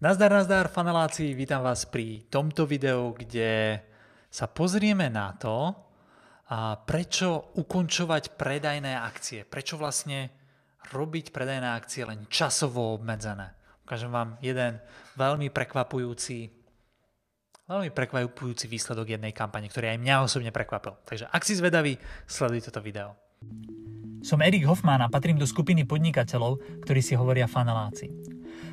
Nazdar, nazdar, faneláci, vítam vás pri tomto videu, kde sa pozrieme na to, a prečo ukončovať predajné akcie. Prečo vlastne robiť predajné akcie len časovo obmedzené. Ukážem vám jeden veľmi prekvapujúci veľmi prekvapujúci výsledok jednej kampane, ktorý aj mňa osobne prekvapil. Takže ak si zvedavý, sleduj toto video. Som Erik Hoffman a patrím do skupiny podnikateľov, ktorí si hovoria faneláci.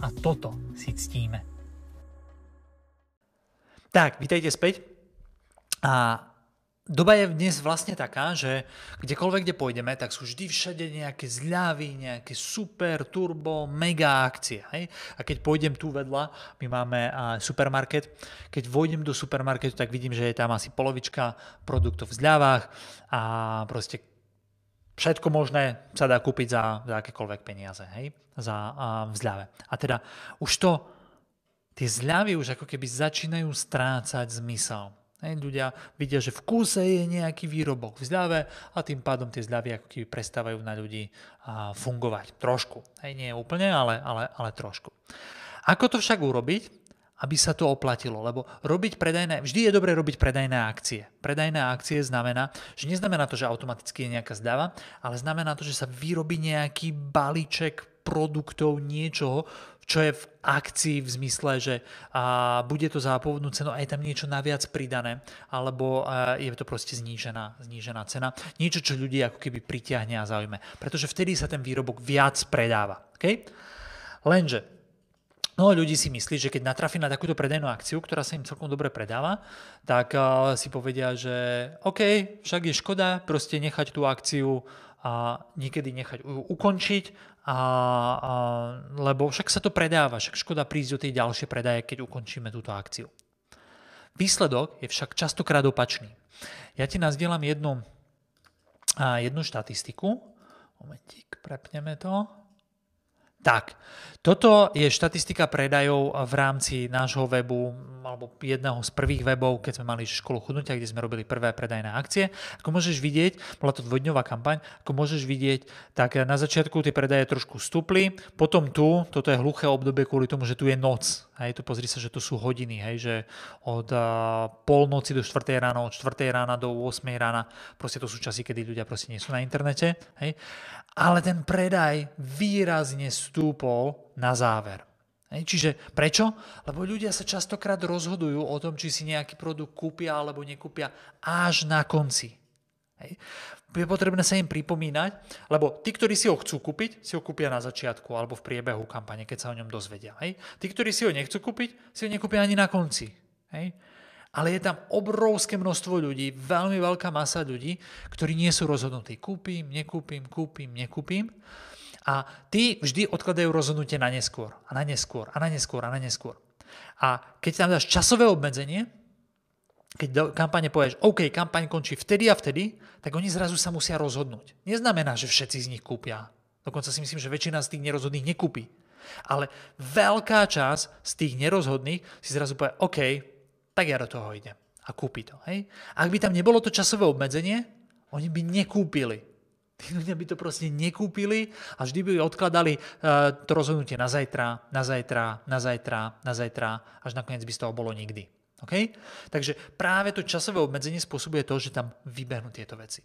a toto si ctíme. Tak, vítajte späť. A doba je dnes vlastne taká, že kdekoľvek, kde pôjdeme, tak sú vždy všade nejaké zľavy, nejaké super, turbo, mega akcie. Hej? A keď pôjdem tu vedľa, my máme supermarket, keď vojdem do supermarketu, tak vidím, že je tam asi polovička produktov v zľavách a proste všetko možné sa dá kúpiť za, za akékoľvek peniaze, hej, za a, v zľave. A teda už to, tie zľavy už ako keby začínajú strácať zmysel. Hej, ľudia vidia, že v kúse je nejaký výrobok v zľave a tým pádom tie zľavy ako keby prestávajú na ľudí a, fungovať. Trošku. Hej, nie úplne, ale, ale, ale trošku. Ako to však urobiť? Aby sa to oplatilo. Lebo robiť predajné, vždy je dobré robiť predajné akcie. Predajné akcie znamená, že neznamená to, že automaticky je nejaká zdáva, ale znamená to, že sa vyrobí nejaký balíček produktov, niečoho, čo je v akcii v zmysle, že a, bude to za pôvodnú cenu a je tam niečo naviac pridané, alebo a, je to proste znížená, znížená cena. Niečo, čo ľudí ako keby pritiahne a zaujme. Pretože vtedy sa ten výrobok viac predáva. Okay? Lenže Mnoho ľudí si myslí, že keď natrafí na takúto predajnú akciu, ktorá sa im celkom dobre predáva, tak uh, si povedia, že OK, však je škoda proste nechať tú akciu a niekedy nechať ju ukončiť, a, a, lebo však sa to predáva, však škoda prísť do tej ďalšie predaje, keď ukončíme túto akciu. Výsledok je však častokrát opačný. Ja ti nazdielam jednu, jednu štatistiku. Momentík, prepneme to. Tak, toto je štatistika predajov v rámci nášho webu, alebo jedného z prvých webov, keď sme mali školu chudnutia, kde sme robili prvé predajné akcie. Ako môžeš vidieť, bola to dvojdňová kampaň, ako môžeš vidieť, tak na začiatku tie predaje trošku stúpli, potom tu, toto je hluché obdobie kvôli tomu, že tu je noc. Hej, tu pozri sa, že to sú hodiny, hej, že od uh, polnoci do 4 rána, od 4 rána do 8 rána, proste to sú časy, kedy ľudia proste nie sú na internete. Hej. Ale ten predaj výrazne stúpol na záver. Čiže prečo? Lebo ľudia sa častokrát rozhodujú o tom, či si nejaký produkt kúpia alebo nekúpia až na konci. Hej. Je potrebné sa im pripomínať, lebo tí, ktorí si ho chcú kúpiť, si ho kúpia na začiatku alebo v priebehu kampane, keď sa o ňom dozvedia. Hej. Tí, ktorí si ho nechcú kúpiť, si ho nekúpia ani na konci. Hej. Ale je tam obrovské množstvo ľudí, veľmi veľká masa ľudí, ktorí nie sú rozhodnutí. Kúpim, nekúpim, kúpim, nekúpim. A tí vždy odkladajú rozhodnutie na neskôr, a na neskôr, a na neskôr, a na neskôr. A keď tam dáš časové obmedzenie, keď do kampane povieš, OK, kampaň končí vtedy a vtedy, tak oni zrazu sa musia rozhodnúť. Neznamená, že všetci z nich kúpia. Dokonca si myslím, že väčšina z tých nerozhodných nekúpi. Ale veľká časť z tých nerozhodných si zrazu povie, OK, tak ja do toho idem a kúpi to. Hej? Ak by tam nebolo to časové obmedzenie, oni by nekúpili. Tí ľudia by to proste nekúpili a vždy by odkladali uh, to rozhodnutie na zajtra, na zajtra, na zajtra, na zajtra, až nakoniec by z toho bolo nikdy. Okay? Takže práve to časové obmedzenie spôsobuje to, že tam vybehnú tieto veci.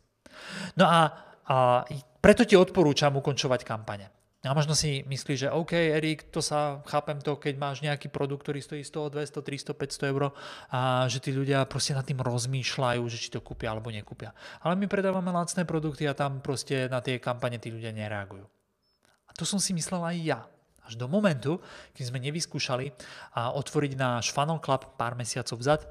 No a, a preto ti odporúčam ukončovať kampane. A možno si myslíš, že OK, Erik, to sa, chápem to, keď máš nejaký produkt, ktorý stojí 100, 200, 300, 500 eur a že tí ľudia proste nad tým rozmýšľajú, že či to kúpia alebo nekúpia. Ale my predávame lacné produkty a tam proste na tie kampane tí ľudia nereagujú. A to som si myslel aj ja. Až do momentu, keď sme nevyskúšali a otvoriť náš Funnel Club pár mesiacov vzad,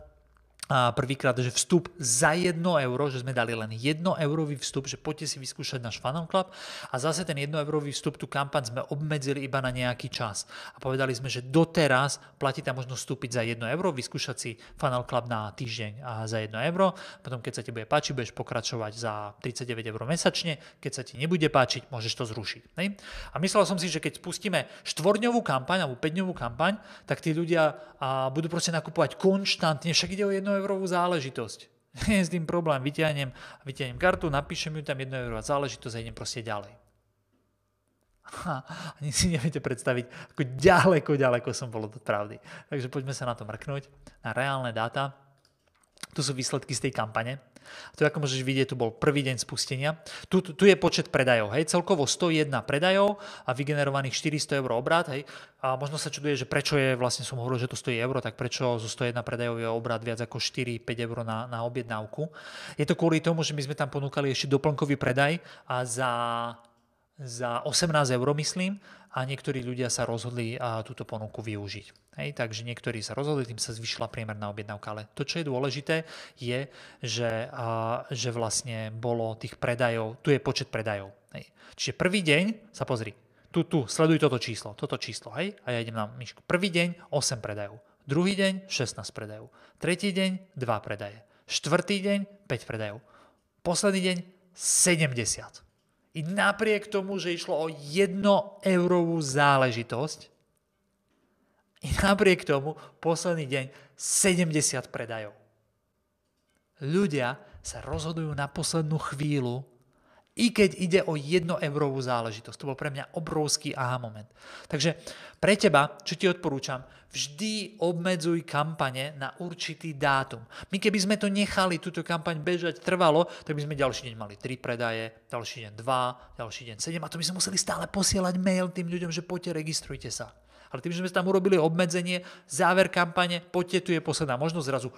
prvýkrát, že vstup za 1 euro, že sme dali len 1 eurový vstup, že poďte si vyskúšať náš Funnel Club a zase ten 1 eurový vstup, tú kampaň sme obmedzili iba na nejaký čas. A povedali sme, že doteraz platí tam možno vstúpiť za 1 euro, vyskúšať si Funnel Club na týždeň a za 1 euro, potom keď sa ti bude páčiť, budeš pokračovať za 39 eur mesačne, keď sa ti nebude páčiť, môžeš to zrušiť. Ne? A myslel som si, že keď spustíme štvorňovú kampaň alebo 5 kampaň, tak tí ľudia budú proste nakupovať konštantne, však ide o 1 eurovú záležitosť. Nie je s tým problém, vyťahnem, vyťahnem kartu, napíšem ju tam 1 eurová záležitosť a idem proste ďalej. Ha, ani si neviete predstaviť, ako ďaleko, ďaleko som bol od pravdy. Takže poďme sa na to mrknúť, na reálne dáta. Tu sú výsledky z tej kampane. Tu ako môžeš vidieť, tu bol prvý deň spustenia. Tu, tu je počet predajov, hej, celkovo 101 predajov a vygenerovaných 400 eur obrát, hej. A možno sa čuduje, že prečo je, vlastne som hovoril, že to stojí euro, tak prečo zo 101 predajov je obrát viac ako 4-5 eur na, na objednávku. Je to kvôli tomu, že my sme tam ponúkali ešte doplnkový predaj a za za 18 eur, myslím, a niektorí ľudia sa rozhodli a, túto ponuku využiť. Hej, takže niektorí sa rozhodli, tým sa zvyšila priemerná objednávka. Ale to, čo je dôležité, je, že, a, že vlastne bolo tých predajov, tu je počet predajov. Hej. Čiže prvý deň, sa pozri, tu, tu, sleduj toto číslo, toto číslo, hej, a ja idem na myšku. Prvý deň 8 predajov, druhý deň 16 predajov, tretí deň 2 predaje, štvrtý deň 5 predajov, posledný deň 70. I napriek tomu, že išlo o jedno eurovú záležitosť, i napriek tomu posledný deň 70 predajov. Ľudia sa rozhodujú na poslednú chvíľu i keď ide o jedno eurovú záležitosť. To bol pre mňa obrovský aha moment. Takže pre teba, čo ti odporúčam, vždy obmedzuj kampane na určitý dátum. My keby sme to nechali, túto kampaň bežať trvalo, tak by sme ďalší deň mali 3 predaje, ďalší deň 2, ďalší deň 7 a to by sme museli stále posielať mail tým ľuďom, že poďte, registrujte sa. Ale tým, že sme tam urobili obmedzenie, záver kampane, poďte, tu je posledná možnosť, zrazu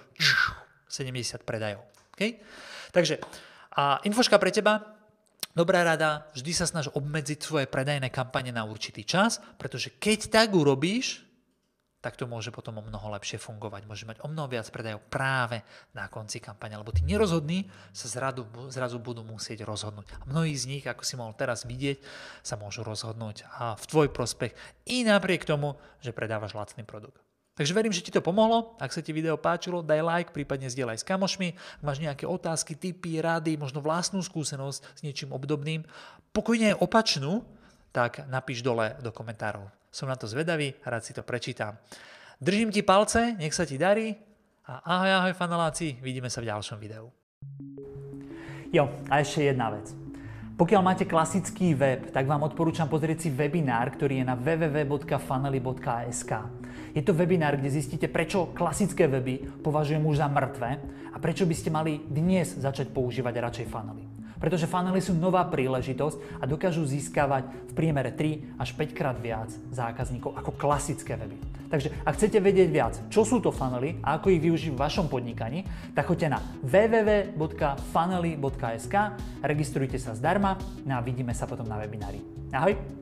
70 predajov. Okay? Takže a infoška pre teba, Dobrá rada, vždy sa snaž obmedziť svoje predajné kampane na určitý čas, pretože keď tak urobíš, tak to môže potom o mnoho lepšie fungovať. Môže mať o mnoho viac predajov práve na konci kampane, lebo tí nerozhodní sa zrazu, zrazu budú musieť rozhodnúť. A mnohí z nich, ako si mohol teraz vidieť, sa môžu rozhodnúť a v tvoj prospech i napriek tomu, že predávaš lacný produkt. Takže verím, že ti to pomohlo. Ak sa ti video páčilo, daj like, prípadne zdieľaj s kamošmi. Ak máš nejaké otázky, tipy, rady, možno vlastnú skúsenosť s niečím obdobným, pokojne aj opačnú, tak napíš dole do komentárov. Som na to zvedavý, rád si to prečítam. Držím ti palce, nech sa ti darí a ahoj, ahoj faneláci, vidíme sa v ďalšom videu. Jo, a ešte jedna vec. Pokiaľ máte klasický web, tak vám odporúčam pozrieť si webinár, ktorý je na www.funnely.sk. Je to webinár, kde zistíte, prečo klasické weby považujem už za mŕtve a prečo by ste mali dnes začať používať radšej funnely. Pretože funnely sú nová príležitosť a dokážu získavať v priemere 3 až 5 krát viac zákazníkov ako klasické weby. Takže ak chcete vedieť viac, čo sú to funnely a ako ich využiť v vašom podnikaní, tak choďte na www.funnely.sk, registrujte sa zdarma no a vidíme sa potom na webinári. Ahoj!